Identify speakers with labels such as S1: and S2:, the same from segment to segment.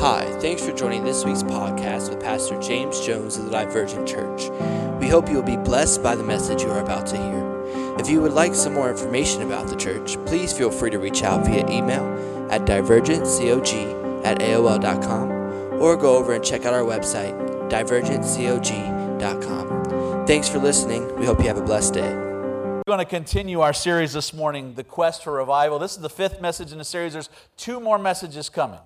S1: Hi, thanks for joining this week's podcast with Pastor James Jones of the Divergent Church. We hope you will be blessed by the message you are about to hear. If you would like some more information about the church, please feel free to reach out via email at divergentcog at AOL.com or go over and check out our website, divergentcog.com. Thanks for listening. We hope you have a blessed day.
S2: We're going to continue our series this morning, The Quest for Revival. This is the fifth message in the series. There's two more messages coming.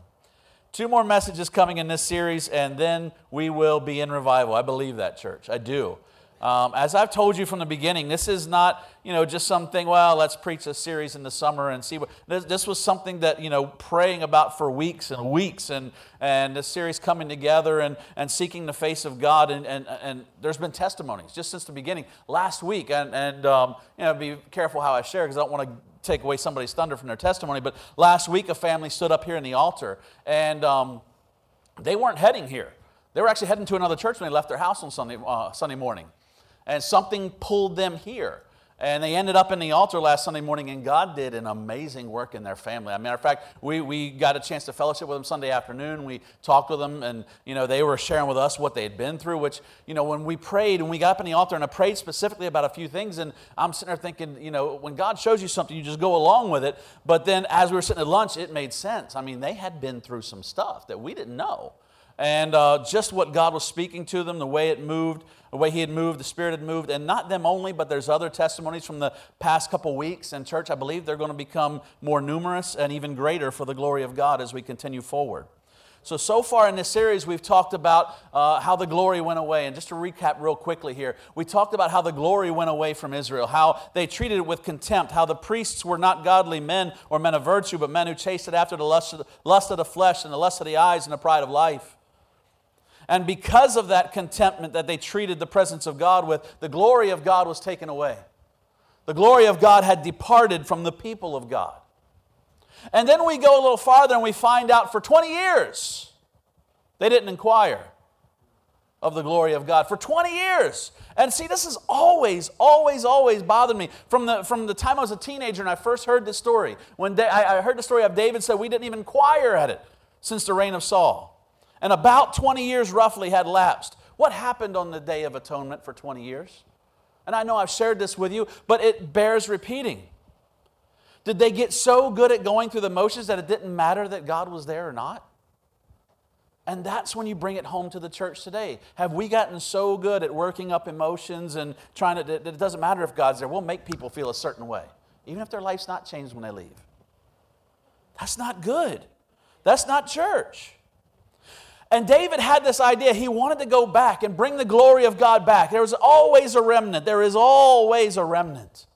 S2: Two more messages coming in this series, and then we will be in revival. I believe that, church. I do. Um, as I've told you from the beginning, this is not, you know, just something, well, let's preach a series in the summer and see what. This, this was something that, you know, praying about for weeks and weeks, and, and this series coming together and, and seeking the face of God. And, and, and there's been testimonies just since the beginning. Last week, and, and um, you know, be careful how I share because I don't want to take away somebody's thunder from their testimony, but last week a family stood up here in the altar and um, they weren't heading here. They were actually heading to another church when they left their house on Sunday, uh, Sunday morning. And something pulled them here. And they ended up in the altar last Sunday morning, and God did an amazing work in their family. As a matter of fact, we, we got a chance to fellowship with them Sunday afternoon. We talked with them, and you know they were sharing with us what they had been through. Which you know, when we prayed and we got up in the altar, and I prayed specifically about a few things, and I'm sitting there thinking, you know, when God shows you something, you just go along with it. But then, as we were sitting at lunch, it made sense. I mean, they had been through some stuff that we didn't know and uh, just what God was speaking to them, the way it moved, the way He had moved, the Spirit had moved, and not them only, but there's other testimonies from the past couple weeks. And, church, I believe they're going to become more numerous and even greater for the glory of God as we continue forward. So, so far in this series, we've talked about uh, how the glory went away. And just to recap real quickly here, we talked about how the glory went away from Israel, how they treated it with contempt, how the priests were not godly men or men of virtue, but men who chased it after the lust of, lust of the flesh and the lust of the eyes and the pride of life. And because of that contentment that they treated the presence of God with, the glory of God was taken away. The glory of God had departed from the people of God. And then we go a little farther and we find out for 20 years they didn't inquire of the glory of God. For 20 years. And see, this has always, always, always bothered me. From the, from the time I was a teenager and I first heard this story, when I heard the story of David said we didn't even inquire at it since the reign of Saul. And about 20 years roughly had lapsed. What happened on the Day of Atonement for 20 years? And I know I've shared this with you, but it bears repeating. Did they get so good at going through the motions that it didn't matter that God was there or not? And that's when you bring it home to the church today. Have we gotten so good at working up emotions and trying to, it doesn't matter if God's there, we'll make people feel a certain way, even if their life's not changed when they leave. That's not good. That's not church. And David had this idea. He wanted to go back and bring the glory of God back. There was always a remnant. There is always a remnant.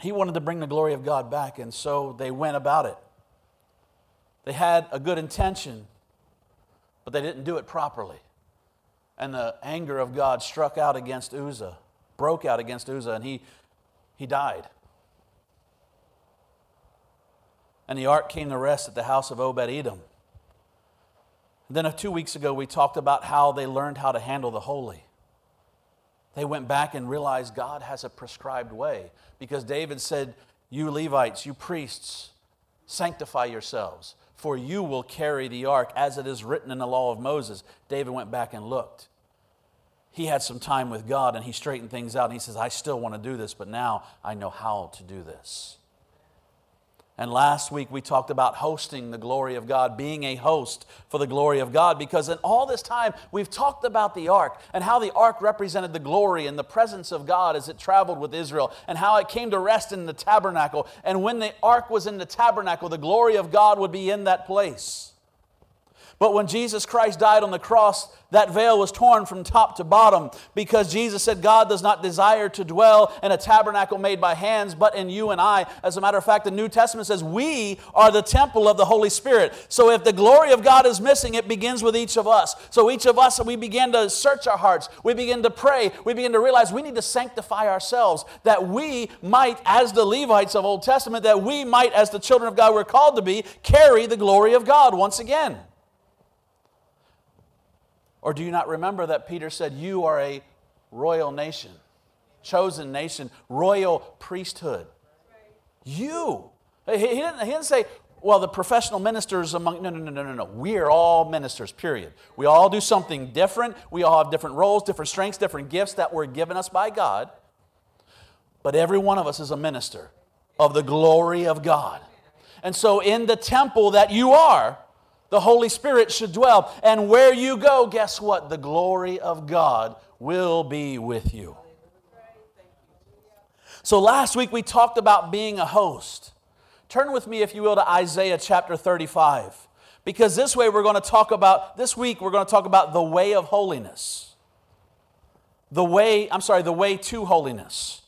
S2: He wanted to bring the glory of God back, and so they went about it. They had a good intention, but they didn't do it properly. And the anger of God struck out against Uzzah, broke out against Uzzah, and he, he died. And the ark came to rest at the house of Obed Edom. Then, uh, two weeks ago, we talked about how they learned how to handle the holy. They went back and realized God has a prescribed way because David said, You Levites, you priests, sanctify yourselves, for you will carry the ark as it is written in the law of Moses. David went back and looked. He had some time with God and he straightened things out and he says, I still want to do this, but now I know how to do this. And last week we talked about hosting the glory of God, being a host for the glory of God, because in all this time we've talked about the ark and how the ark represented the glory and the presence of God as it traveled with Israel, and how it came to rest in the tabernacle. And when the ark was in the tabernacle, the glory of God would be in that place. But when Jesus Christ died on the cross, that veil was torn from top to bottom because Jesus said, God does not desire to dwell in a tabernacle made by hands, but in you and I. As a matter of fact, the New Testament says, We are the temple of the Holy Spirit. So if the glory of God is missing, it begins with each of us. So each of us, we begin to search our hearts. We begin to pray. We begin to realize we need to sanctify ourselves that we might, as the Levites of Old Testament, that we might, as the children of God we're called to be, carry the glory of God once again. Or do you not remember that Peter said, You are a royal nation, chosen nation, royal priesthood? You. He didn't, he didn't say well, the professional ministers among, no, no, no, no, no, no. We are all ministers, period. We all do something different. We all have different roles, different strengths, different gifts that were given us by God. But every one of us is a minister of the glory of God. And so, in the temple that you are, the Holy Spirit should dwell. And where you go, guess what? The glory of God will be with you. So, last week we talked about being a host. Turn with me, if you will, to Isaiah chapter 35. Because this way we're going to talk about, this week we're going to talk about the way of holiness. The way, I'm sorry, the way to holiness.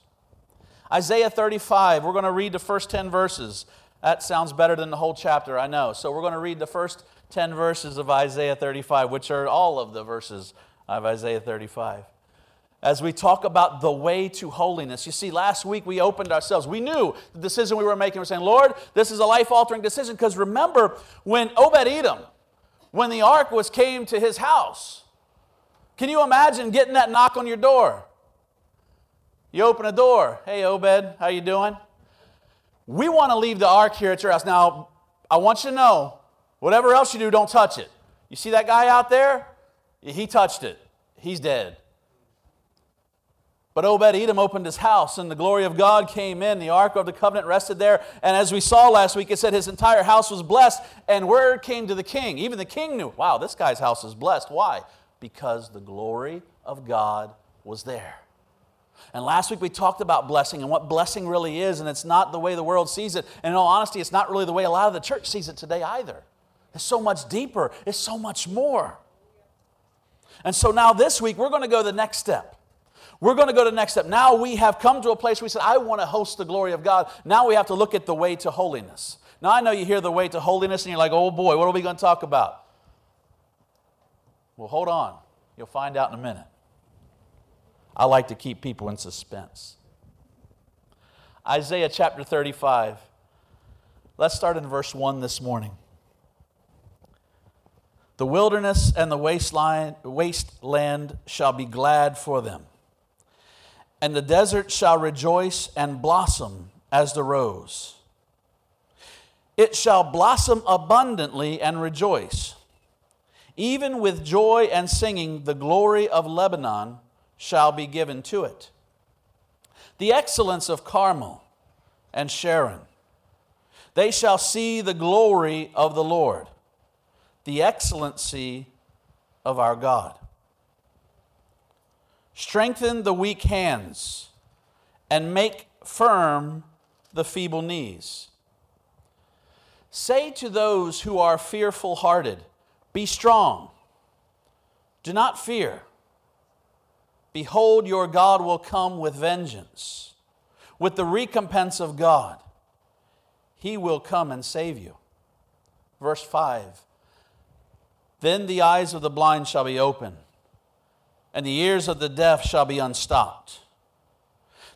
S2: Isaiah 35, we're going to read the first 10 verses. That sounds better than the whole chapter, I know. So we're going to read the first 10 verses of Isaiah 35, which are all of the verses of Isaiah 35 as we talk about the way to holiness. You see, last week we opened ourselves. We knew the decision we were making. We're saying, Lord, this is a life altering decision. Because remember, when Obed Edom, when the ark was came to his house, can you imagine getting that knock on your door? You open a door. Hey, Obed, how you doing? We want to leave the ark here at your house. Now, I want you to know, whatever else you do, don't touch it. You see that guy out there? He touched it. He's dead. But Obed Edom opened his house, and the glory of God came in. The Ark of the Covenant rested there. And as we saw last week, it said his entire house was blessed. And word came to the king. Even the king knew, wow, this guy's house is blessed. Why? Because the glory of God was there. And last week we talked about blessing and what blessing really is, and it's not the way the world sees it. And in all honesty, it's not really the way a lot of the church sees it today either. It's so much deeper, it's so much more. And so now this week, we're going to go the next step. We're going to go to the next step. Now we have come to a place where we said, I want to host the glory of God. Now we have to look at the way to holiness. Now I know you hear the way to holiness and you're like, oh boy, what are we going to talk about? Well, hold on. You'll find out in a minute. I like to keep people in suspense. Isaiah chapter 35. Let's start in verse 1 this morning. The wilderness and the wasteland, shall be glad for them and the desert shall rejoice and blossom as the rose. It shall blossom abundantly and rejoice. Even with joy and singing, the glory of Lebanon shall be given to it. The excellence of Carmel and Sharon. They shall see the glory of the Lord, the excellency of our God. Strengthen the weak hands and make firm the feeble knees. Say to those who are fearful hearted, Be strong, do not fear. Behold, your God will come with vengeance, with the recompense of God. He will come and save you. Verse 5 Then the eyes of the blind shall be opened and the ears of the deaf shall be unstopped.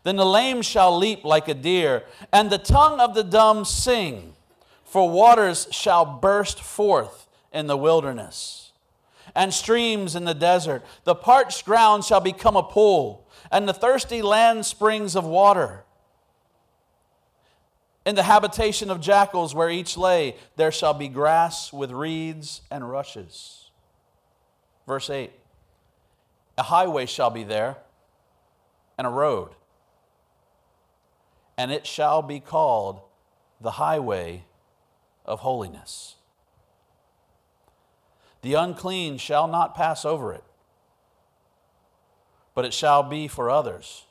S2: Then the lame shall leap like a deer, and the tongue of the dumb sing, for waters shall burst forth in the wilderness, and streams in the desert. The parched ground shall become a pool, and the thirsty land springs of water. In the habitation of jackals where each lay, there shall be grass with reeds and rushes. Verse 8 a highway shall be there, and a road. And it shall be called the highway of holiness. The unclean shall not pass over it, but it shall be for others.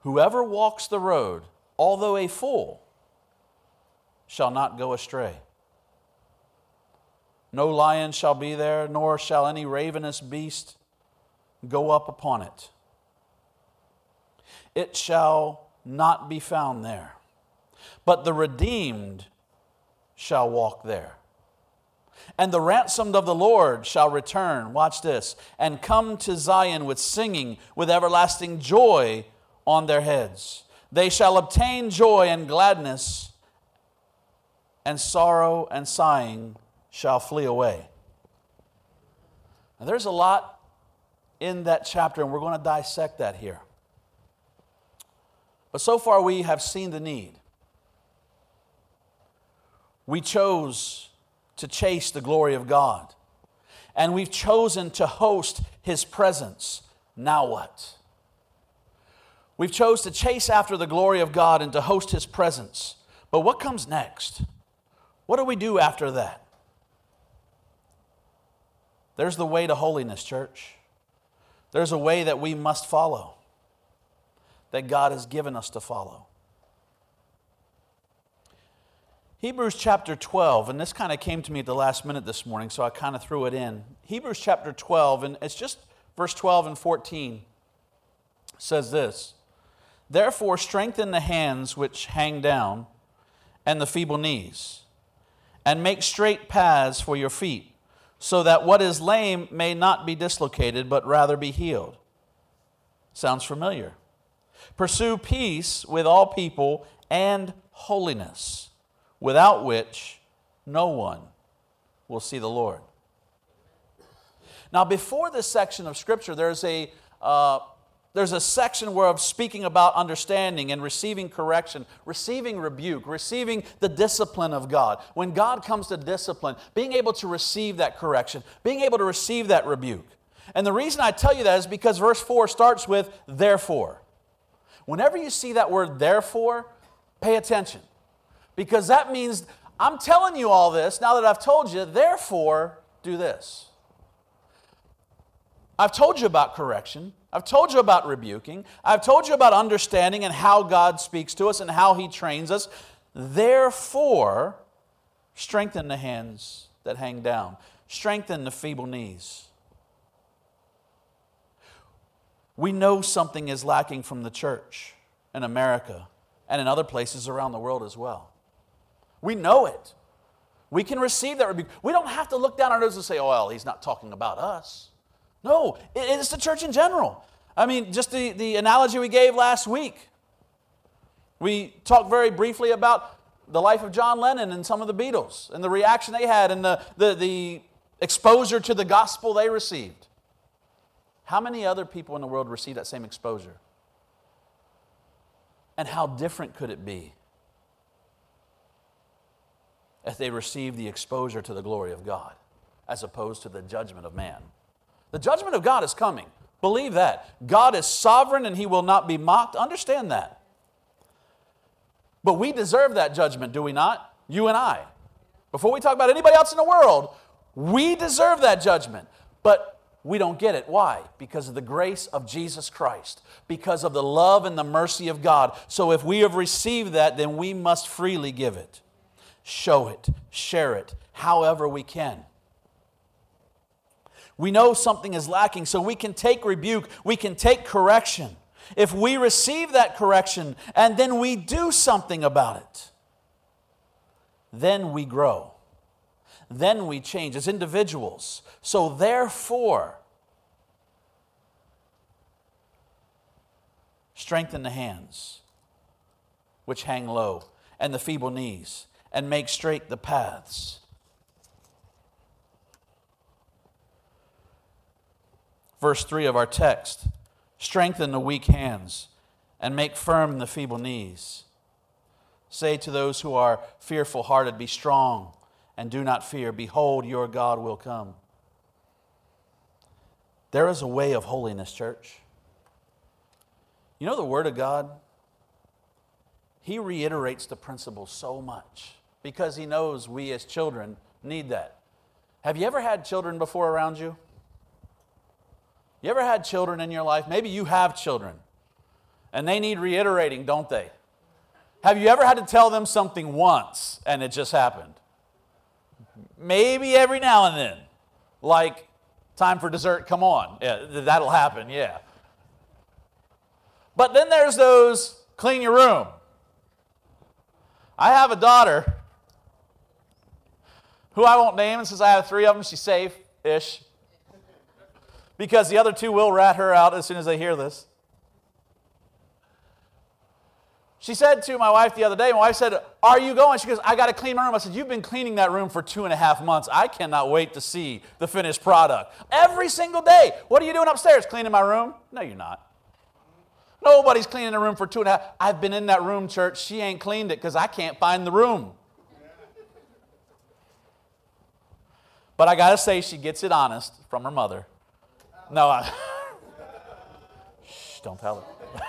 S2: Whoever walks the road, although a fool, shall not go astray. No lion shall be there, nor shall any ravenous beast go up upon it. It shall not be found there, but the redeemed shall walk there. And the ransomed of the Lord shall return, watch this, and come to Zion with singing, with everlasting joy on their heads. They shall obtain joy and gladness, and sorrow and sighing shall flee away. Now, there's a lot in that chapter, and we're going to dissect that here. But so far, we have seen the need. We chose to chase the glory of God. And we've chosen to host his presence. Now what? We've chose to chase after the glory of God and to host his presence. But what comes next? What do we do after that? There's the way to holiness, church. There's a way that we must follow, that God has given us to follow. Hebrews chapter 12, and this kind of came to me at the last minute this morning, so I kind of threw it in. Hebrews chapter 12, and it's just verse 12 and 14 says this Therefore, strengthen the hands which hang down and the feeble knees, and make straight paths for your feet, so that what is lame may not be dislocated, but rather be healed. Sounds familiar. Pursue peace with all people and holiness without which no one will see the Lord. Now, before this section of Scripture, there's a, uh, there's a section where I'm speaking about understanding and receiving correction, receiving rebuke, receiving the discipline of God. When God comes to discipline, being able to receive that correction, being able to receive that rebuke. And the reason I tell you that is because verse 4 starts with therefore. Whenever you see that word therefore, pay attention because that means I'm telling you all this now that I've told you, therefore, do this. I've told you about correction. I've told you about rebuking. I've told you about understanding and how God speaks to us and how He trains us. Therefore, strengthen the hands that hang down, strengthen the feeble knees. We know something is lacking from the church in America and in other places around the world as well. We know it. We can receive that rebuke. We don't have to look down our nose and say, oh, well, he's not talking about us. No, it's the church in general. I mean, just the, the analogy we gave last week. We talked very briefly about the life of John Lennon and some of the Beatles and the reaction they had and the, the, the exposure to the gospel they received. How many other people in the world receive that same exposure? And how different could it be if they receive the exposure to the glory of God, as opposed to the judgment of man. The judgment of God is coming. Believe that. God is sovereign and he will not be mocked. Understand that. But we deserve that judgment, do we not? You and I. Before we talk about anybody else in the world, we deserve that judgment. But we don't get it. Why? Because of the grace of Jesus Christ, because of the love and the mercy of God. So if we have received that, then we must freely give it show it, share it, however we can. We know something is lacking, so we can take rebuke, we can take correction. If we receive that correction and then we do something about it, then we grow. Then we change as individuals. So, therefore, strengthen the hands which hang low and the feeble knees and make straight the paths. Verse 3 of our text strengthen the weak hands and make firm the feeble knees. Say to those who are fearful hearted, Be strong and do not fear. Behold, your God will come. There is a way of holiness, church. You know the Word of God? He reiterates the principle so much because He knows we as children need that. Have you ever had children before around you? You ever had children in your life? Maybe you have children and they need reiterating, don't they? Have you ever had to tell them something once and it just happened? Maybe every now and then. Like, time for dessert, come on. Yeah, that'll happen, yeah. But then there's those clean your room. I have a daughter who I won't name, and since I have three of them, she's safe ish. Because the other two will rat her out as soon as they hear this. She said to my wife the other day, my wife said, Are you going? She goes, I got to clean my room. I said, You've been cleaning that room for two and a half months. I cannot wait to see the finished product. Every single day. What are you doing upstairs? Cleaning my room? No, you're not. Nobody's cleaning the room for two and a half. I've been in that room, church. She ain't cleaned it because I can't find the room. But I got to say, she gets it honest from her mother. No, I. Shh, don't tell her.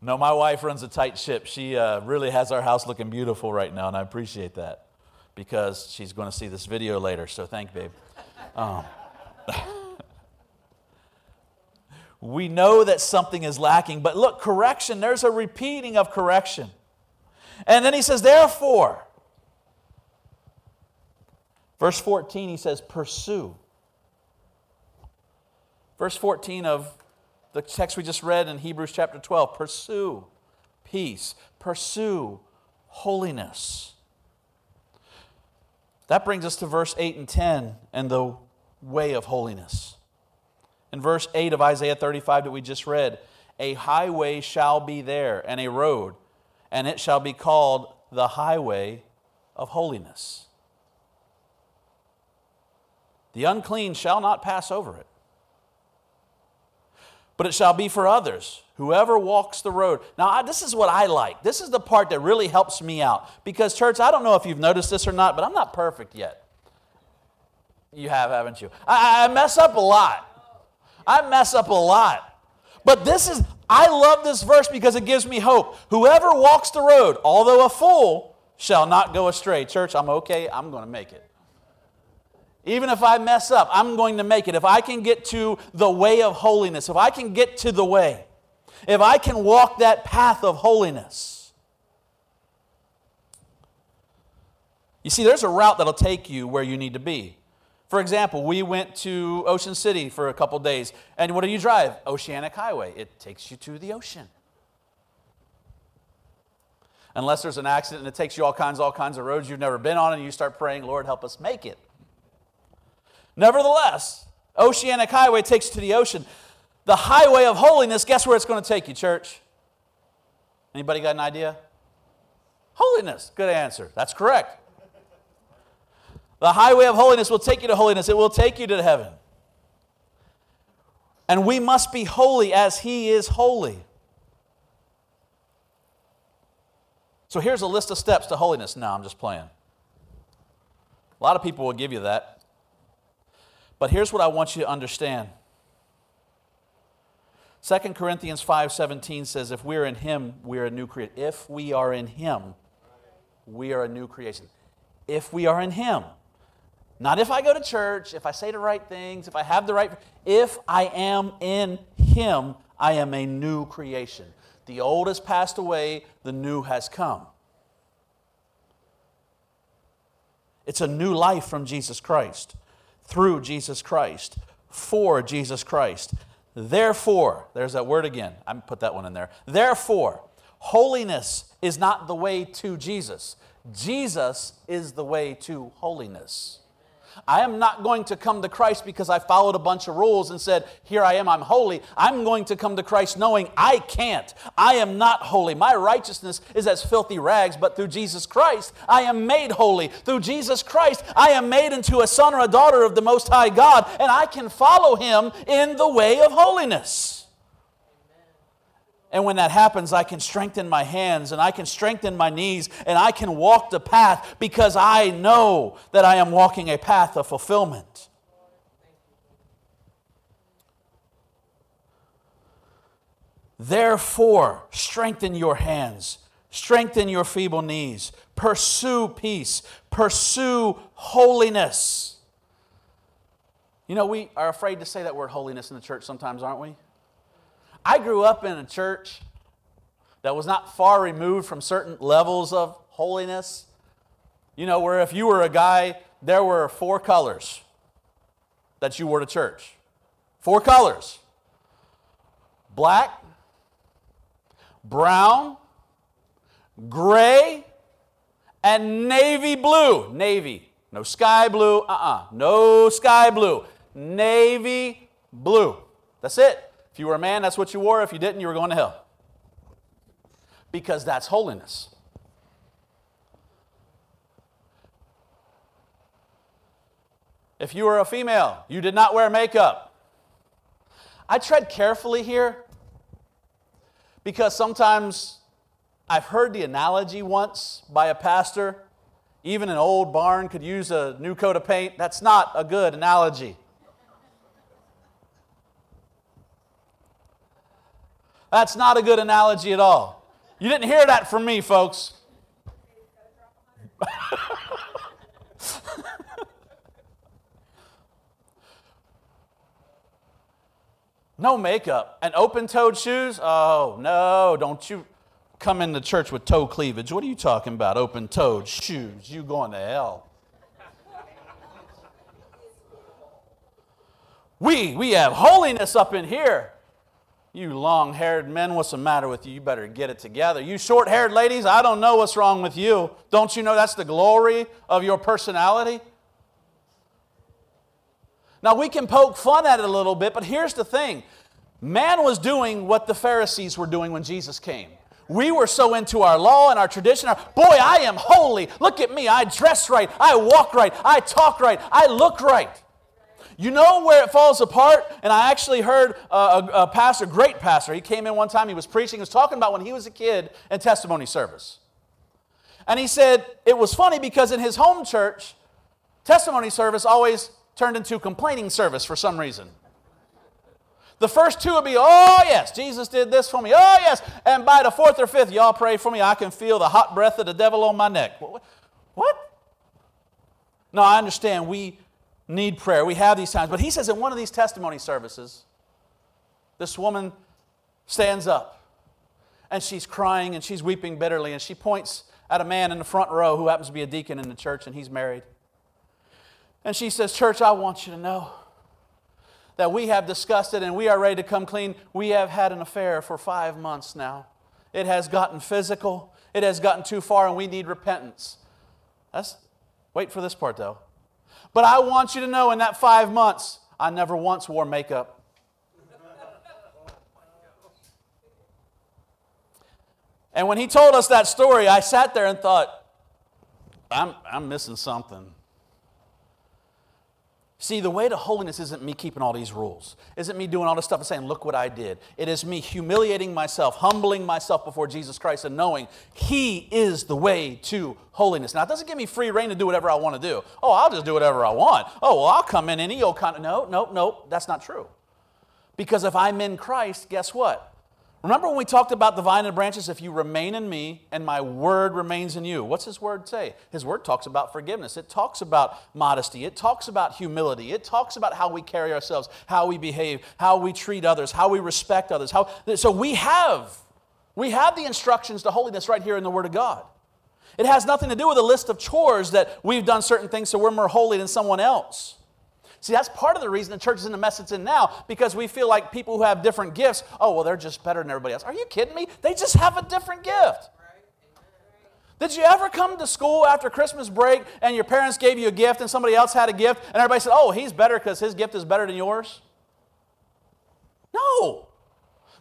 S2: no, my wife runs a tight ship. She uh, really has our house looking beautiful right now, and I appreciate that because she's going to see this video later. So thank, babe. Um, we know that something is lacking, but look, correction, there's a repeating of correction. And then he says, therefore, verse 14, he says, pursue. Verse 14 of the text we just read in Hebrews chapter 12 pursue peace, pursue holiness. That brings us to verse 8 and 10 and the way of holiness. In verse 8 of Isaiah 35 that we just read, a highway shall be there and a road, and it shall be called the highway of holiness. The unclean shall not pass over it, but it shall be for others. Whoever walks the road. Now, this is what I like. This is the part that really helps me out. Because, church, I don't know if you've noticed this or not, but I'm not perfect yet. You have, haven't you? I, I mess up a lot. I mess up a lot. But this is, I love this verse because it gives me hope. Whoever walks the road, although a fool, shall not go astray. Church, I'm okay. I'm going to make it. Even if I mess up, I'm going to make it. If I can get to the way of holiness, if I can get to the way, if I can walk that path of holiness. You see, there's a route that'll take you where you need to be. For example, we went to Ocean City for a couple days, and what do you drive? Oceanic Highway. It takes you to the ocean. Unless there's an accident and it takes you all kinds, all kinds of roads you've never been on, and you start praying, Lord, help us make it. Nevertheless, Oceanic Highway takes you to the ocean. The highway of holiness, guess where it's going to take you, church? Anybody got an idea? Holiness. Good answer. That's correct. The highway of holiness will take you to holiness, it will take you to heaven. And we must be holy as He is holy. So here's a list of steps to holiness. No, I'm just playing. A lot of people will give you that. But here's what I want you to understand. 2 Corinthians 5:17 says if we're in him, we're a new creation. If we are in him, we are a new creation. If we are in him. Not if I go to church, if I say the right things, if I have the right. If I am in Him, I am a new creation. The old has passed away, the new has come. It's a new life from Jesus Christ, through Jesus Christ, for Jesus Christ. Therefore, there's that word again. I put that one in there. Therefore, holiness is not the way to Jesus. Jesus is the way to holiness. I am not going to come to Christ because I followed a bunch of rules and said, Here I am, I'm holy. I'm going to come to Christ knowing I can't. I am not holy. My righteousness is as filthy rags, but through Jesus Christ, I am made holy. Through Jesus Christ, I am made into a son or a daughter of the Most High God, and I can follow Him in the way of holiness. And when that happens, I can strengthen my hands and I can strengthen my knees and I can walk the path because I know that I am walking a path of fulfillment. Therefore, strengthen your hands, strengthen your feeble knees, pursue peace, pursue holiness. You know, we are afraid to say that word holiness in the church sometimes, aren't we? I grew up in a church that was not far removed from certain levels of holiness. You know, where if you were a guy, there were four colors that you wore to church. Four colors black, brown, gray, and navy blue. Navy. No sky blue. Uh uh-uh. uh No sky blue. Navy blue. That's it. If you were a man, that's what you wore. If you didn't, you were going to hell. Because that's holiness. If you were a female, you did not wear makeup. I tread carefully here because sometimes I've heard the analogy once by a pastor. even an old barn could use a new coat of paint. That's not a good analogy. That's not a good analogy at all. You didn't hear that from me, folks. no makeup and open toed shoes? Oh, no, don't you come into church with toe cleavage. What are you talking about? Open toed shoes. You going to hell. We, we have holiness up in here. You long haired men, what's the matter with you? You better get it together. You short haired ladies, I don't know what's wrong with you. Don't you know that's the glory of your personality? Now, we can poke fun at it a little bit, but here's the thing man was doing what the Pharisees were doing when Jesus came. We were so into our law and our tradition. Our, Boy, I am holy. Look at me. I dress right. I walk right. I talk right. I look right. You know where it falls apart? And I actually heard a, a, a pastor, great pastor, he came in one time, he was preaching, he was talking about when he was a kid in testimony service. And he said it was funny because in his home church, testimony service always turned into complaining service for some reason. The first two would be, oh, yes, Jesus did this for me. Oh, yes. And by the fourth or fifth, y'all pray for me. I can feel the hot breath of the devil on my neck. What? No, I understand. We need prayer. We have these times. But he says in one of these testimony services, this woman stands up and she's crying and she's weeping bitterly and she points at a man in the front row who happens to be a deacon in the church and he's married. And she says, Church, I want you to know that we have discussed it and we are ready to come clean. We have had an affair for five months now. It has gotten physical, it has gotten too far, and we need repentance. That's, wait for this part though. But I want you to know in that five months, I never once wore makeup. And when he told us that story, I sat there and thought, I'm, I'm missing something. See, the way to holiness isn't me keeping all these rules, isn't me doing all this stuff and saying, Look what I did. It is me humiliating myself, humbling myself before Jesus Christ, and knowing He is the way to holiness. Now, it doesn't give me free rein to do whatever I want to do. Oh, I'll just do whatever I want. Oh, well, I'll come in any old kind of. No, no, no, that's not true. Because if I'm in Christ, guess what? Remember when we talked about the vine and branches? If you remain in me and my word remains in you. What's his word say? His word talks about forgiveness. It talks about modesty. It talks about humility. It talks about how we carry ourselves, how we behave, how we treat others, how we respect others. How, so we have, we have the instructions to holiness right here in the Word of God. It has nothing to do with a list of chores that we've done certain things so we're more holy than someone else. See, that's part of the reason the church is in the mess it's in now because we feel like people who have different gifts, oh, well, they're just better than everybody else. Are you kidding me? They just have a different gift. Did you ever come to school after Christmas break and your parents gave you a gift and somebody else had a gift and everybody said, oh, he's better because his gift is better than yours? No.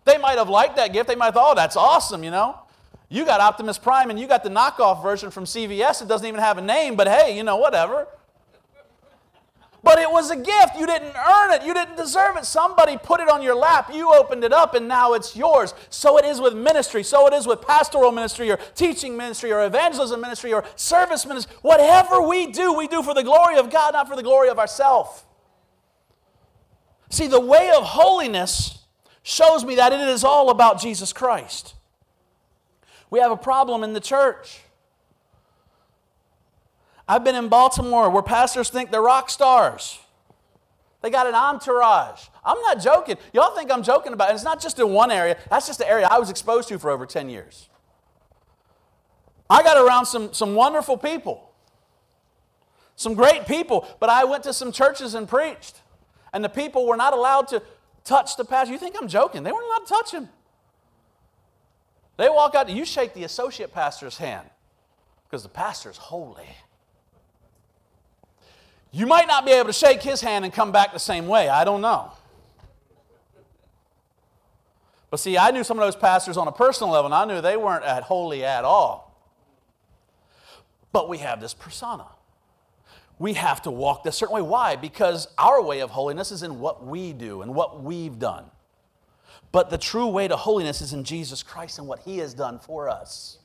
S2: They might have liked that gift. They might have thought, oh, that's awesome, you know. You got Optimus Prime and you got the knockoff version from CVS. It doesn't even have a name, but hey, you know, whatever. But it was a gift. You didn't earn it. You didn't deserve it. Somebody put it on your lap. You opened it up, and now it's yours. So it is with ministry. So it is with pastoral ministry, or teaching ministry, or evangelism ministry, or service ministry. Whatever we do, we do for the glory of God, not for the glory of ourselves. See, the way of holiness shows me that it is all about Jesus Christ. We have a problem in the church. I've been in Baltimore where pastors think they're rock stars. They got an entourage. I'm not joking. Y'all think I'm joking about it. It's not just in one area, that's just the area I was exposed to for over 10 years. I got around some, some wonderful people, some great people, but I went to some churches and preached, and the people were not allowed to touch the pastor. You think I'm joking? They weren't allowed to touch him. They walk out, you shake the associate pastor's hand because the pastor's holy. You might not be able to shake his hand and come back the same way. I don't know. But see, I knew some of those pastors on a personal level, and I knew they weren't at holy at all. But we have this persona. We have to walk this certain way. Why? Because our way of holiness is in what we do and what we've done. But the true way to holiness is in Jesus Christ and what He has done for us.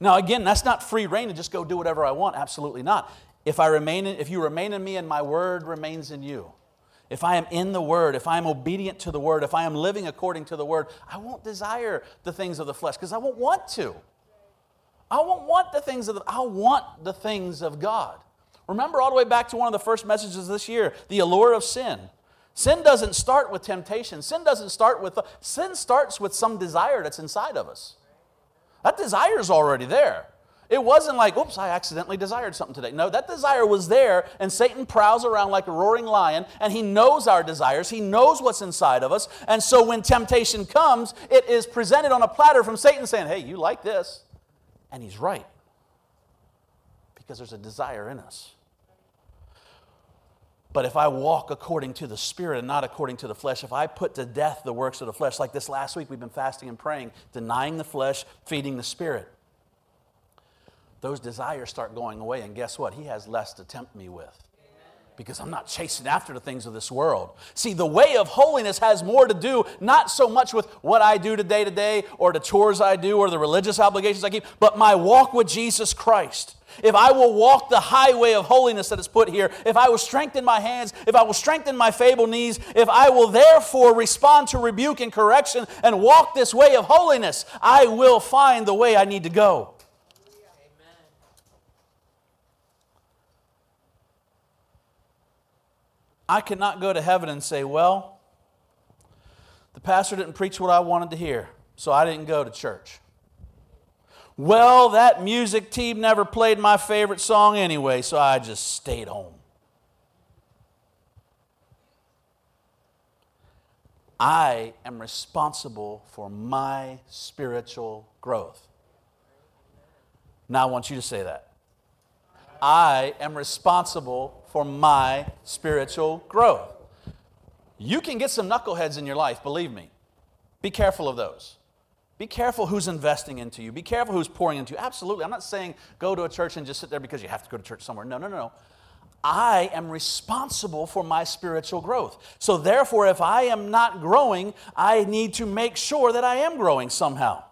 S2: Now, again, that's not free rein to just go do whatever I want. Absolutely not. If I remain in, if you remain in me and my word remains in you, if I am in the word, if I am obedient to the word, if I am living according to the word, I won't desire the things of the flesh because I won't want to. I won't want the things of the, I want the things of God. Remember all the way back to one of the first messages this year, the allure of sin. Sin doesn't start with temptation. Sin doesn't start with sin starts with some desire that's inside of us. That desire is already there. It wasn't like, oops, I accidentally desired something today. No, that desire was there, and Satan prowls around like a roaring lion, and he knows our desires. He knows what's inside of us. And so when temptation comes, it is presented on a platter from Satan saying, hey, you like this. And he's right, because there's a desire in us. But if I walk according to the Spirit and not according to the flesh, if I put to death the works of the flesh, like this last week we've been fasting and praying, denying the flesh, feeding the Spirit, those desires start going away. And guess what? He has less to tempt me with because I'm not chasing after the things of this world. See, the way of holiness has more to do not so much with what I do today to day or the chores I do or the religious obligations I keep, but my walk with Jesus Christ if I will walk the highway of holiness that is put here, if I will strengthen my hands, if I will strengthen my feeble knees, if I will therefore respond to rebuke and correction and walk this way of holiness, I will find the way I need to go. I cannot go to heaven and say, well, the pastor didn't preach what I wanted to hear, so I didn't go to church. Well, that music team never played my favorite song anyway, so I just stayed home. I am responsible for my spiritual growth. Now I want you to say that. I am responsible for my spiritual growth. You can get some knuckleheads in your life, believe me. Be careful of those. Be careful who's investing into you. Be careful who's pouring into you. Absolutely. I'm not saying go to a church and just sit there because you have to go to church somewhere. No, no, no, no. I am responsible for my spiritual growth. So, therefore, if I am not growing, I need to make sure that I am growing somehow.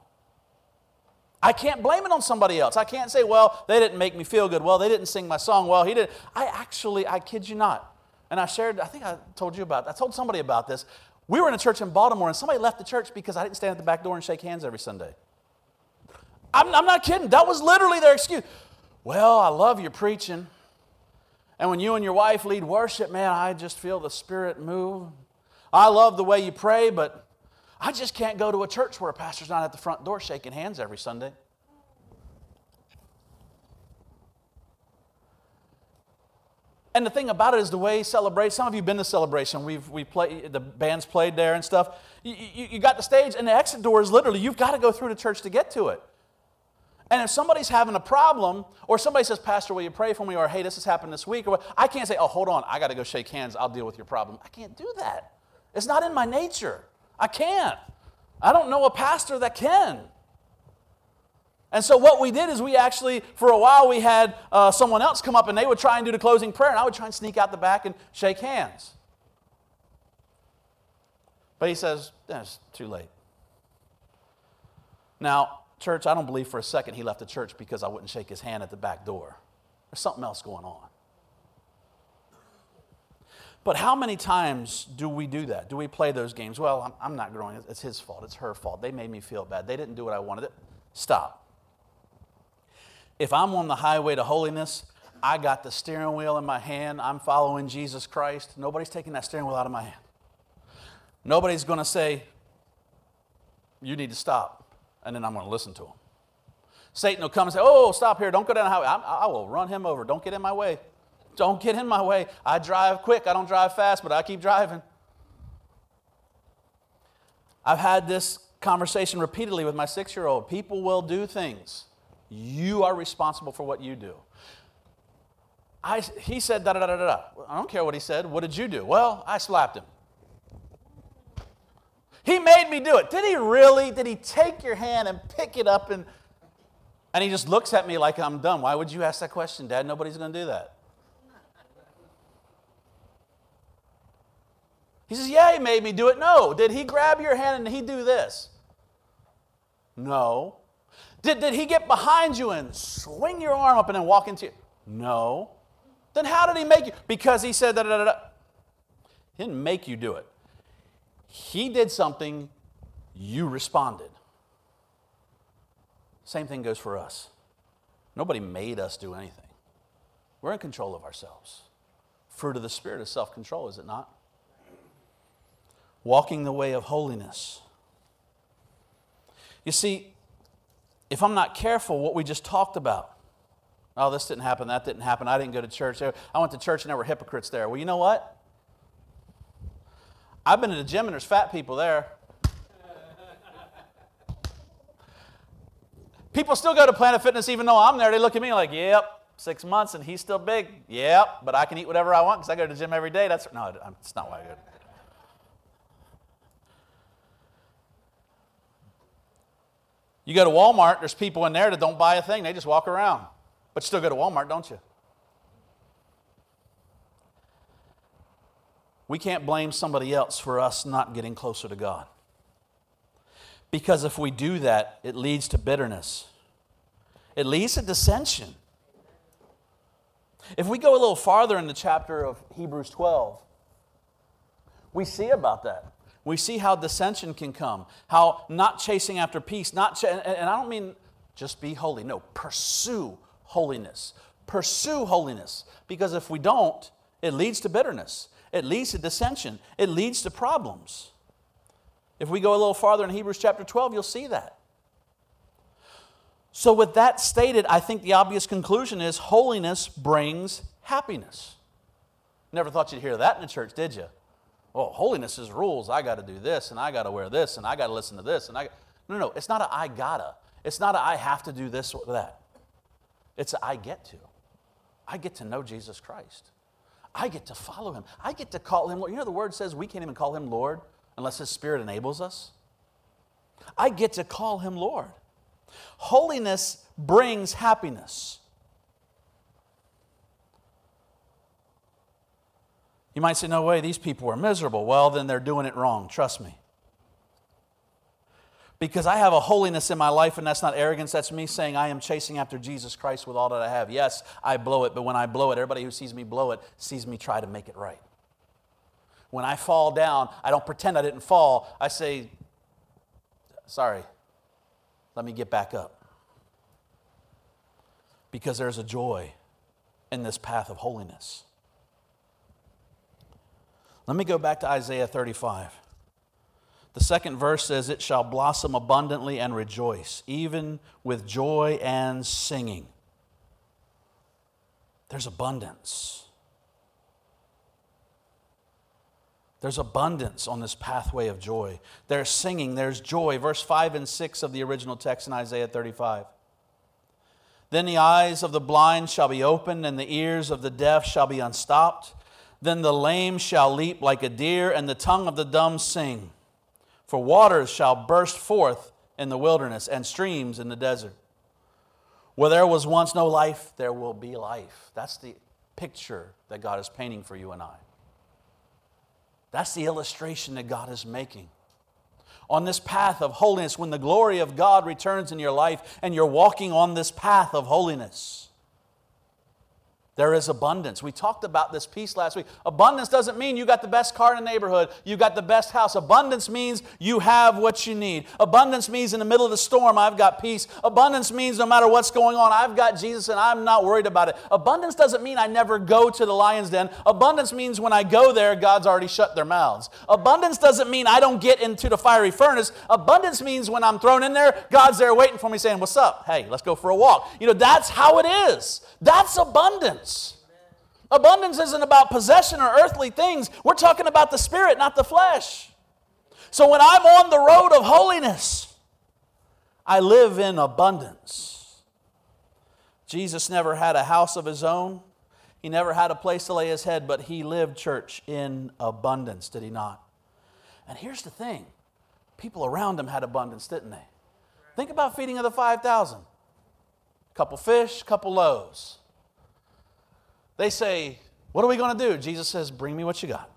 S2: I can't blame it on somebody else. I can't say, well, they didn't make me feel good. Well, they didn't sing my song. Well, he did. I actually, I kid you not. And I shared, I think I told you about, I told somebody about this. We were in a church in Baltimore, and somebody left the church because I didn't stand at the back door and shake hands every Sunday. I'm, I'm not kidding. That was literally their excuse. Well, I love your preaching. And when you and your wife lead worship, man, I just feel the Spirit move. I love the way you pray, but I just can't go to a church where a pastor's not at the front door shaking hands every Sunday. And the thing about it is the way celebrate. Some of you have been to celebration. We've we played the bands played there and stuff. You, you, you got the stage, and the exit door is literally you've got to go through the church to get to it. And if somebody's having a problem, or somebody says, Pastor, will you pray for me? Or hey, this has happened this week, or I can't say, oh, hold on, I got to go shake hands. I'll deal with your problem. I can't do that. It's not in my nature. I can't. I don't know a pastor that can. And so what we did is we actually, for a while, we had uh, someone else come up and they would try and do the closing prayer, and I would try and sneak out the back and shake hands. But he says, it's too late. Now, church, I don't believe for a second he left the church because I wouldn't shake his hand at the back door. There's something else going on. But how many times do we do that? Do we play those games? Well, I'm, I'm not growing. It's his fault. It's her fault. They made me feel bad. They didn't do what I wanted. Stop. If I'm on the highway to holiness, I got the steering wheel in my hand. I'm following Jesus Christ. Nobody's taking that steering wheel out of my hand. Nobody's going to say, You need to stop. And then I'm going to listen to him. Satan will come and say, Oh, stop here. Don't go down the highway. I, I will run him over. Don't get in my way. Don't get in my way. I drive quick. I don't drive fast, but I keep driving. I've had this conversation repeatedly with my six year old. People will do things you are responsible for what you do. I, he said da da da da da. I don't care what he said. What did you do? Well, I slapped him. He made me do it. Did he really? Did he take your hand and pick it up and and he just looks at me like I'm done. Why would you ask that question, Dad? Nobody's going to do that. He says, Yeah, he made me do it. No. Did he grab your hand and he do this? No. Did, did he get behind you and swing your arm up and then walk into you? No. Then how did he make you? Because he said da da da da. He didn't make you do it. He did something, you responded. Same thing goes for us. Nobody made us do anything. We're in control of ourselves. Fruit of the Spirit is self control, is it not? Walking the way of holiness. You see, if I'm not careful, what we just talked about, oh, this didn't happen, that didn't happen, I didn't go to church. I went to church and there were hypocrites there. Well, you know what? I've been to the gym and there's fat people there. People still go to Planet Fitness even though I'm there. They look at me like, yep, six months and he's still big. Yep, but I can eat whatever I want because I go to the gym every day. That's no, it's not why I go. You go to Walmart, there's people in there that don't buy a thing, they just walk around. But still go to Walmart, don't you? We can't blame somebody else for us not getting closer to God. Because if we do that, it leads to bitterness, it leads to dissension. If we go a little farther in the chapter of Hebrews 12, we see about that we see how dissension can come, how not chasing after peace, not ch- and, I don't mean just be holy. No, pursue holiness. Pursue holiness. Because if we don't, it leads to bitterness. It leads to dissension. It leads to problems. If we go a little farther in Hebrews chapter 12, you'll see that. So, with that stated, I think the obvious conclusion is holiness brings happiness. Never thought you'd hear that in the church, did you? Well, holiness is rules. I got to do this, and I got to wear this, and I got to listen to this, and I. No, no, it's not a I gotta. It's not a I have to do this or that. It's a I get to. I get to know Jesus Christ. I get to follow him. I get to call him Lord. You know, the word says we can't even call him Lord unless his spirit enables us. I get to call him Lord. Holiness brings happiness. You might say, no way, these people are miserable. Well, then they're doing it wrong. Trust me. Because I have a holiness in my life, and that's not arrogance. That's me saying I am chasing after Jesus Christ with all that I have. Yes, I blow it, but when I blow it, everybody who sees me blow it sees me try to make it right. When I fall down, I don't pretend I didn't fall. I say, sorry, let me get back up. Because there's a joy in this path of holiness. Let me go back to Isaiah 35. The second verse says, It shall blossom abundantly and rejoice, even with joy and singing. There's abundance. There's abundance on this pathway of joy. There's singing, there's joy. Verse 5 and 6 of the original text in Isaiah 35. Then the eyes of the blind shall be opened, and the ears of the deaf shall be unstopped. Then the lame shall leap like a deer, and the tongue of the dumb sing. For waters shall burst forth in the wilderness, and streams in the desert. Where there was once no life, there will be life. That's the picture that God is painting for you and I. That's the illustration that God is making. On this path of holiness, when the glory of God returns in your life and you're walking on this path of holiness there is abundance. We talked about this piece last week. Abundance doesn't mean you got the best car in the neighborhood, you got the best house. Abundance means you have what you need. Abundance means in the middle of the storm, I've got peace. Abundance means no matter what's going on, I've got Jesus and I'm not worried about it. Abundance doesn't mean I never go to the lion's den. Abundance means when I go there, God's already shut their mouths. Abundance doesn't mean I don't get into the fiery furnace. Abundance means when I'm thrown in there, God's there waiting for me saying, What's up? Hey, let's go for a walk. You know, that's how it is. That's abundance. Abundance isn't about possession or earthly things. We're talking about the spirit, not the flesh. So when I'm on the road of holiness, I live in abundance. Jesus never had a house of his own. He never had a place to lay his head, but he lived, church, in abundance, did he not? And here's the thing people around him had abundance, didn't they? Think about feeding of the 5,000 couple fish, a couple loaves. They say, What are we going to do? Jesus says, Bring me what you got.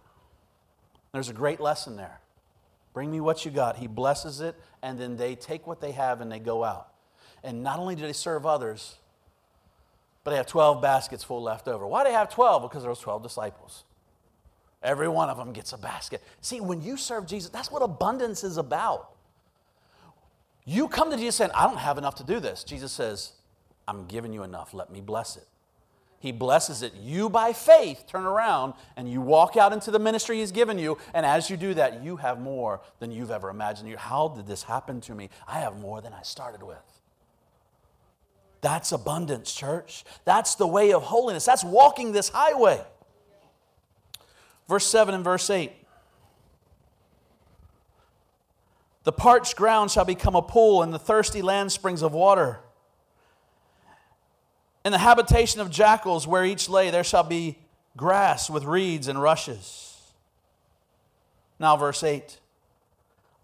S2: There's a great lesson there. Bring me what you got. He blesses it, and then they take what they have and they go out. And not only do they serve others, but they have 12 baskets full left over. Why do they have 12? Because there was 12 disciples. Every one of them gets a basket. See, when you serve Jesus, that's what abundance is about. You come to Jesus saying, I don't have enough to do this. Jesus says, I'm giving you enough. Let me bless it. He blesses it. You, by faith, turn around and you walk out into the ministry He's given you. And as you do that, you have more than you've ever imagined. You, How did this happen to me? I have more than I started with. That's abundance, church. That's the way of holiness. That's walking this highway. Verse 7 and verse 8. The parched ground shall become a pool, and the thirsty land springs of water. In the habitation of jackals, where each lay, there shall be grass with reeds and rushes. Now, verse 8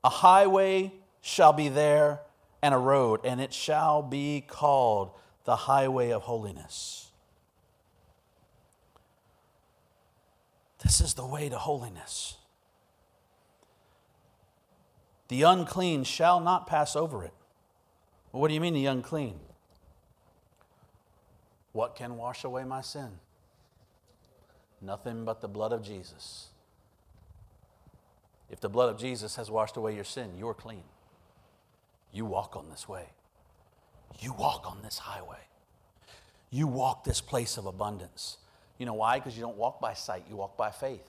S2: A highway shall be there, and a road, and it shall be called the highway of holiness. This is the way to holiness. The unclean shall not pass over it. What do you mean, the unclean? What can wash away my sin? Nothing but the blood of Jesus. If the blood of Jesus has washed away your sin, you're clean. You walk on this way. You walk on this highway. You walk this place of abundance. You know why? Because you don't walk by sight, you walk by faith.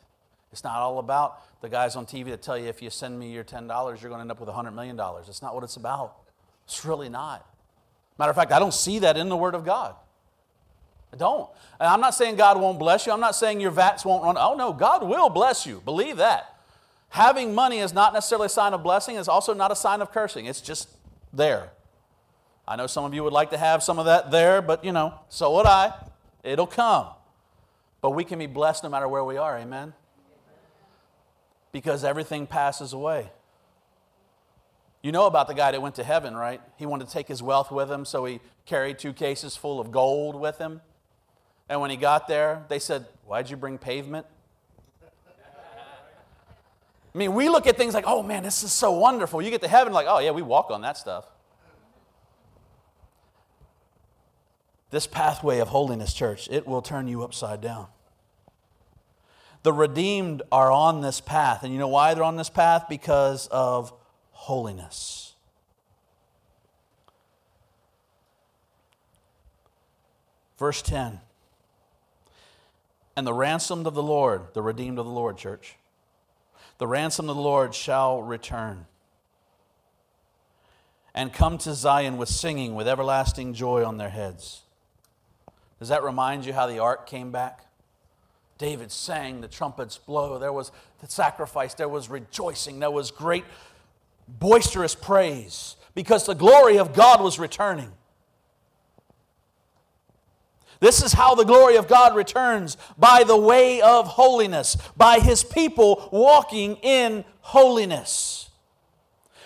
S2: It's not all about the guys on TV that tell you if you send me your $10, you're going to end up with $100 million. It's not what it's about. It's really not. Matter of fact, I don't see that in the Word of God. Don't. I'm not saying God won't bless you. I'm not saying your vats won't run. Oh, no, God will bless you. Believe that. Having money is not necessarily a sign of blessing, it's also not a sign of cursing. It's just there. I know some of you would like to have some of that there, but you know, so would I. It'll come. But we can be blessed no matter where we are, amen? Because everything passes away. You know about the guy that went to heaven, right? He wanted to take his wealth with him, so he carried two cases full of gold with him. And when he got there, they said, Why'd you bring pavement? I mean, we look at things like, oh man, this is so wonderful. You get to heaven, like, oh yeah, we walk on that stuff. This pathway of holiness, church, it will turn you upside down. The redeemed are on this path. And you know why they're on this path? Because of holiness. Verse 10 and the ransomed of the Lord, the redeemed of the Lord, church, the ransomed of the Lord shall return and come to Zion with singing, with everlasting joy on their heads. Does that remind you how the ark came back? David sang, the trumpets blow, there was the sacrifice, there was rejoicing, there was great boisterous praise because the glory of God was returning. This is how the glory of God returns by the way of holiness, by his people walking in holiness.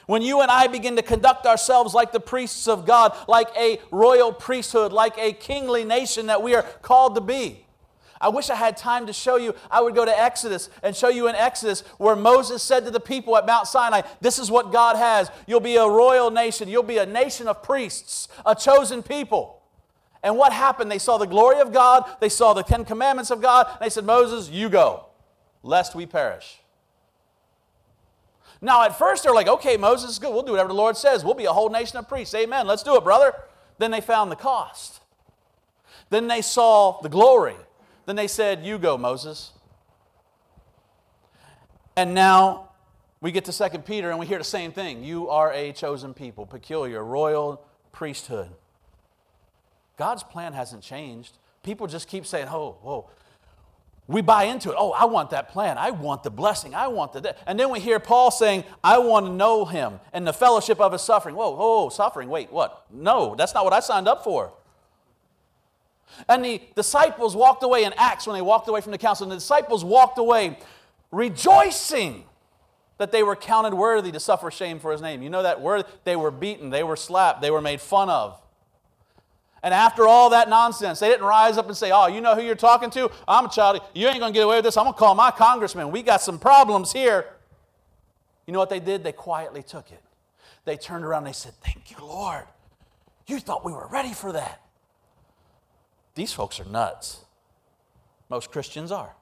S2: When you and I begin to conduct ourselves like the priests of God, like a royal priesthood, like a kingly nation that we are called to be. I wish I had time to show you. I would go to Exodus and show you in Exodus where Moses said to the people at Mount Sinai, This is what God has. You'll be a royal nation, you'll be a nation of priests, a chosen people. And what happened? They saw the glory of God, they saw the Ten Commandments of God, and they said, Moses, you go, lest we perish. Now, at first, they're like, okay, Moses good. We'll do whatever the Lord says. We'll be a whole nation of priests. Amen. Let's do it, brother. Then they found the cost. Then they saw the glory. Then they said, You go, Moses. And now we get to Second Peter and we hear the same thing. You are a chosen people, peculiar, royal priesthood. God's plan hasn't changed. People just keep saying, oh, whoa. We buy into it. Oh, I want that plan. I want the blessing. I want the. And then we hear Paul saying, I want to know him and the fellowship of his suffering. Whoa, whoa, suffering. Wait, what? No, that's not what I signed up for. And the disciples walked away in Acts when they walked away from the council. And the disciples walked away rejoicing that they were counted worthy to suffer shame for his name. You know that word? They were beaten, they were slapped, they were made fun of. And after all that nonsense, they didn't rise up and say, Oh, you know who you're talking to? I'm a child. You ain't going to get away with this. I'm going to call my congressman. We got some problems here. You know what they did? They quietly took it. They turned around and they said, Thank you, Lord. You thought we were ready for that. These folks are nuts. Most Christians are.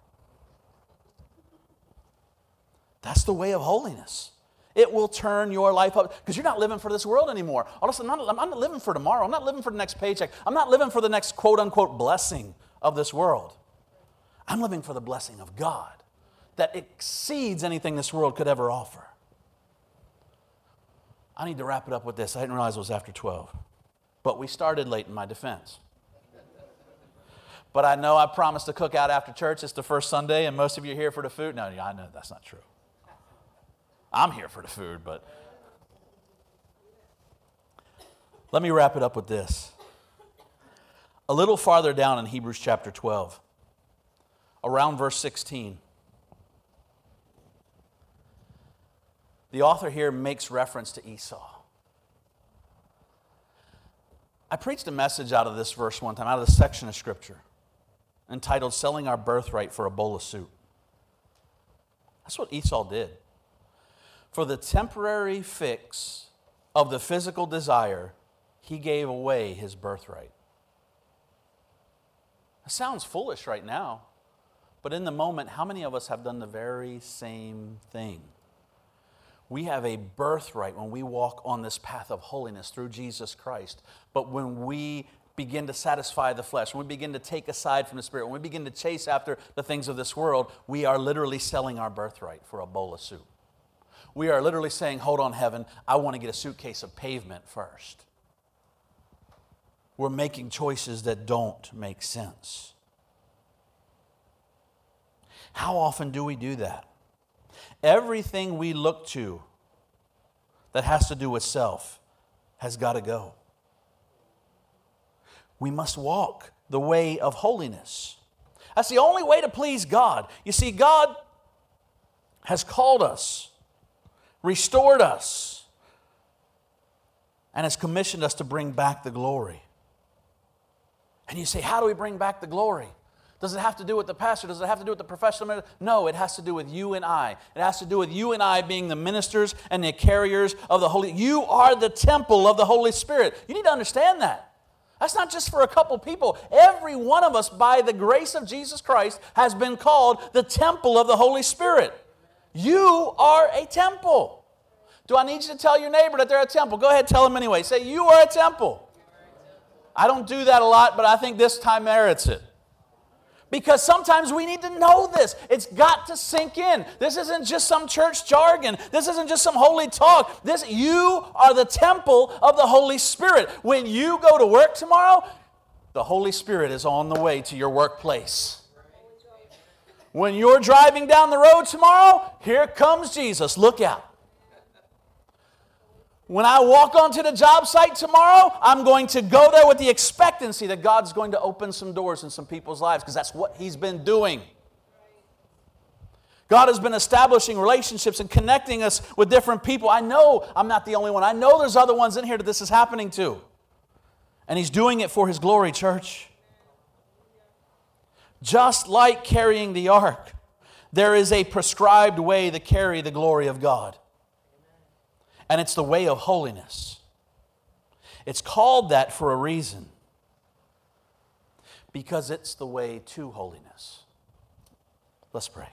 S2: That's the way of holiness. It will turn your life up because you're not living for this world anymore. All of a sudden, I'm not, I'm not living for tomorrow. I'm not living for the next paycheck. I'm not living for the next quote unquote blessing of this world. I'm living for the blessing of God that exceeds anything this world could ever offer. I need to wrap it up with this. I didn't realize it was after 12. But we started late in my defense. But I know I promised to cook out after church. It's the first Sunday, and most of you are here for the food. No, I know that's not true. I'm here for the food, but let me wrap it up with this. A little farther down in Hebrews chapter 12, around verse 16, the author here makes reference to Esau. I preached a message out of this verse one time, out of this section of scripture, entitled Selling Our Birthright for a Bowl of Soup. That's what Esau did for the temporary fix of the physical desire, he gave away his birthright. It sounds foolish right now, but in the moment, how many of us have done the very same thing? We have a birthright when we walk on this path of holiness through Jesus Christ. But when we begin to satisfy the flesh, when we begin to take aside from the Spirit, when we begin to chase after the things of this world, we are literally selling our birthright for a bowl of soup we are literally saying, Hold on, heaven, I want to get a suitcase of pavement first. We're making choices that don't make sense. How often do we do that? Everything we look to that has to do with self has got to go. We must walk the way of holiness. That's the only way to please God. You see, God has called us restored us, and has commissioned us to bring back the glory. And you say, How do we bring back the glory? Does it have to do with the pastor? Does it have to do with the professional? No, it has to do with you and I. It has to do with you and I being the ministers and the carriers of the Holy. You are the temple of the Holy Spirit. You need to understand that. That's not just for a couple people. Every one of us, by the grace of Jesus Christ, has been called the temple of the Holy Spirit. You are a temple. Do I need you to tell your neighbor that they're a temple? Go ahead, tell them anyway. Say, You are a temple. I don't do that a lot, but I think this time merits it. Because sometimes we need to know this. It's got to sink in. This isn't just some church jargon. This isn't just some holy talk. This you are the temple of the Holy Spirit. When you go to work tomorrow, the Holy Spirit is on the way to your workplace. When you're driving down the road tomorrow, here comes Jesus. Look out. When I walk onto the job site tomorrow, I'm going to go there with the expectancy that God's going to open some doors in some people's lives because that's what He's been doing. God has been establishing relationships and connecting us with different people. I know I'm not the only one. I know there's other ones in here that this is happening to. And He's doing it for His glory, church. Just like carrying the ark, there is a prescribed way to carry the glory of God. And it's the way of holiness. It's called that for a reason because it's the way to holiness. Let's pray.